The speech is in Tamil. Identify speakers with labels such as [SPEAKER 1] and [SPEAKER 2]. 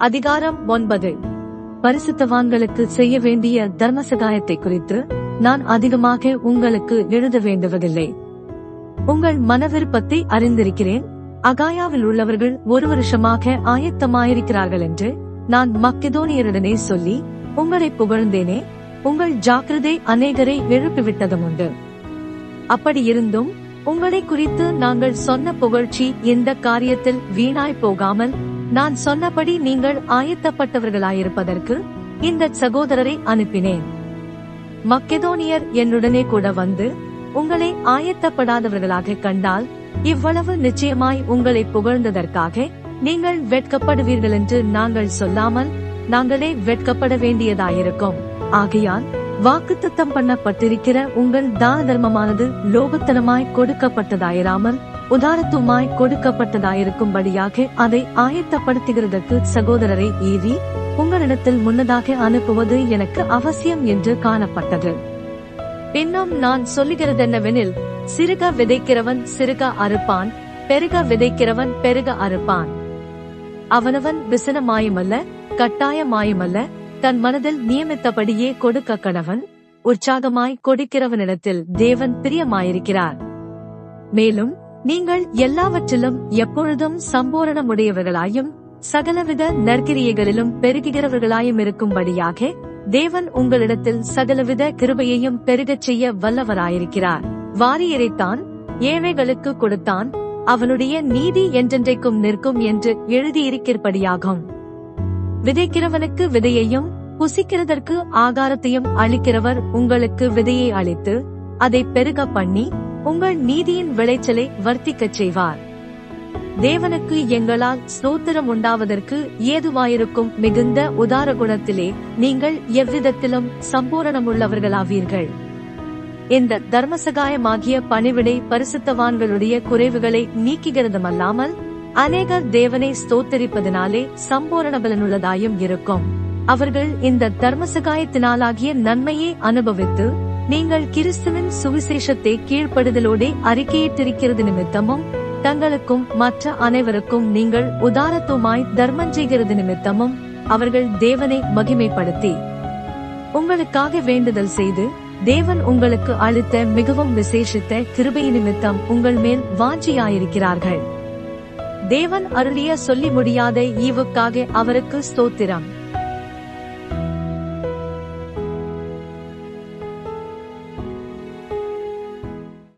[SPEAKER 1] அதிகாரம் ஒன்பது. பரிசுத்தவான்களுக்கு செய்ய வேண்டிய தர்ம சகாயத்தை குறித்து நான் அதிகமாக உங்களுக்கு எழுத வேண்டுவதில்லை. உங்கள் மனவிருப்பத்தை அறிந்திருக்கிறேன். அகாயாவில் உள்ளவர்கள் ஒரு வருஷமாக ஆயத்தமாயிருக்கிறார்கள் என்று நான் மக்கெதோனியருடனே சொல்லி உங்களை புகழ்ந்தேனே. உங்கள் ஜாக்கிரதை அநேகரை எழுப்பிவிட்டதும் உண்டு அப்படியிருந்தும் உங்களை குறித்து நாங்கள் சொன்ன புகழ்ச்சி இந்த காரியத்தில் வீணாய் போகாமல் நான் சொன்னபடி நீங்கள் ஆயத்தப்பட்டவர்களாயிருப்பதற்கு இந்த சகோதரரை அனுப்பினேன். மக்கெதோனியர் என்னுடனே கூட வந்து உங்களை ஆயத்தப்படாதவர்களாக கண்டால் இவ்வளவு நிச்சயமாய் உங்களை புகழ்ந்ததற்காக நீங்கள் வெட்கப்படுவீர்கள் என்று நாங்கள் சொல்லாமல் நாங்களே வெட்கப்பட வேண்டியதாயிருக்கும். ஆகையால் வாக்குத்தத்தம் பண்ணப்பட்டிருக்கிற உங்கள் தான தர்மமானது லோகத்தனமாய் கொடுக்கப்பட்டதாயிராமல் உதாரத்துவமாய் கொடுக்கப்பட்டதாயிருக்கும்படியாக அதை ஆயத்தப்படுத்துகிறதற்கு சகோதரரை ஈறி உங்களிடத்தில் முன்னதாக அனுப்புவது எனக்கு அவசியம் என்று காணப்பட்டது. இன்னும் நான் சொல்லுகிறதென்னவெனில் சிறுக விதைக்கிறவன் சிறுக அறுப்பான் பெருக விதைக்கிறவன் பெருக அறுப்பான். அவனவன் விசனமாயுமல்ல கட்டாயமாயுமல்ல தன் மனதில் நியமித்தபடியே கொடுக்க கணவன் உற்சாகமாய் கொடுக்கிறவனிடத்தில் தேவன் பிரியமாயிருக்கிறார். மேலும் நீங்கள் எல்லாவற்றிலும் எப்பொழுதும் சம்பூரணமுடையவர்களாயும் சகலவித நற்கிரியைகளிலும் பெருகுகிறவர்களாயும் இருக்கும்படியாக தேவன் உங்களிடத்தில் சகலவித கிருபையையும் பெருகச் செய்ய வல்லவராயிருக்கிறார். வாரியரைத்தான் ஏழைகளுக்கு கொடுத்தான் அவனுடைய நீதி என்றென்றைக்கும் நிற்கும் என்று எழுதியிருக்கிறபடியாகும். விதைக்கிறவனுக்கு விதையையும் புசிக்கிறதற்கு ஆகாரத்தையும் அளிக்கிறவர் உங்களுக்கு விதையை அளித்து அதை பெருக பண்ணி உங்கள் நீதியின் விளைச்சலை வர்த்திக்கச் செய்வார். தேவனுக்கு எங்களால் ஸ்தோத்திரம் உண்டாவதற்கு ஏதுவாயிருக்கும் மிகுந்த உதார குணத்திலே நீங்கள் எவ்விதத்திலும் சம்பூரணமுள்ளவர்களாவீர்கள். இந்த தர்மசகாயமாகிய பணிவிடை பரிசுத்தவான்களுடைய குறைவுகளை நீக்குகிறதுமல்லாமல் அநேகர் தேவனை ஸ்தோத்தரிப்பதனாலே சம்பூரண பலனுள்ளதாயும் இருக்கும். அவர்கள் இந்த தர்மசகாயத்தினாலாகிய நன்மையை அனுபவித்து நீங்கள் கிறிஸ்துவின் சுவிசேஷத்தை கீழ்ப்படுதலோடே அறிக்கையிட்டிருக்கிறது நிமித்தமும் தங்களுக்கும் மற்ற அனைவருக்கும் நீங்கள் உதாரத்துவமாய் தர்மம் செய்கிறது நிமித்தமும் அவர்கள் தேவனை மகிமைப்படுத்தி. உங்களுக்காக வேண்டுதல் செய்து தேவன் உங்களுக்கு அளித்த மிகவும் விசேஷித்த கிருபை நிமித்தம் உங்கள் மேல் வாஞ்சியாயிருக்கிறார்கள். தேவன் அருளிய சொல்லி முடியாத ஈவுக்காக அவருக்கு ஸ்தோத்திரம்.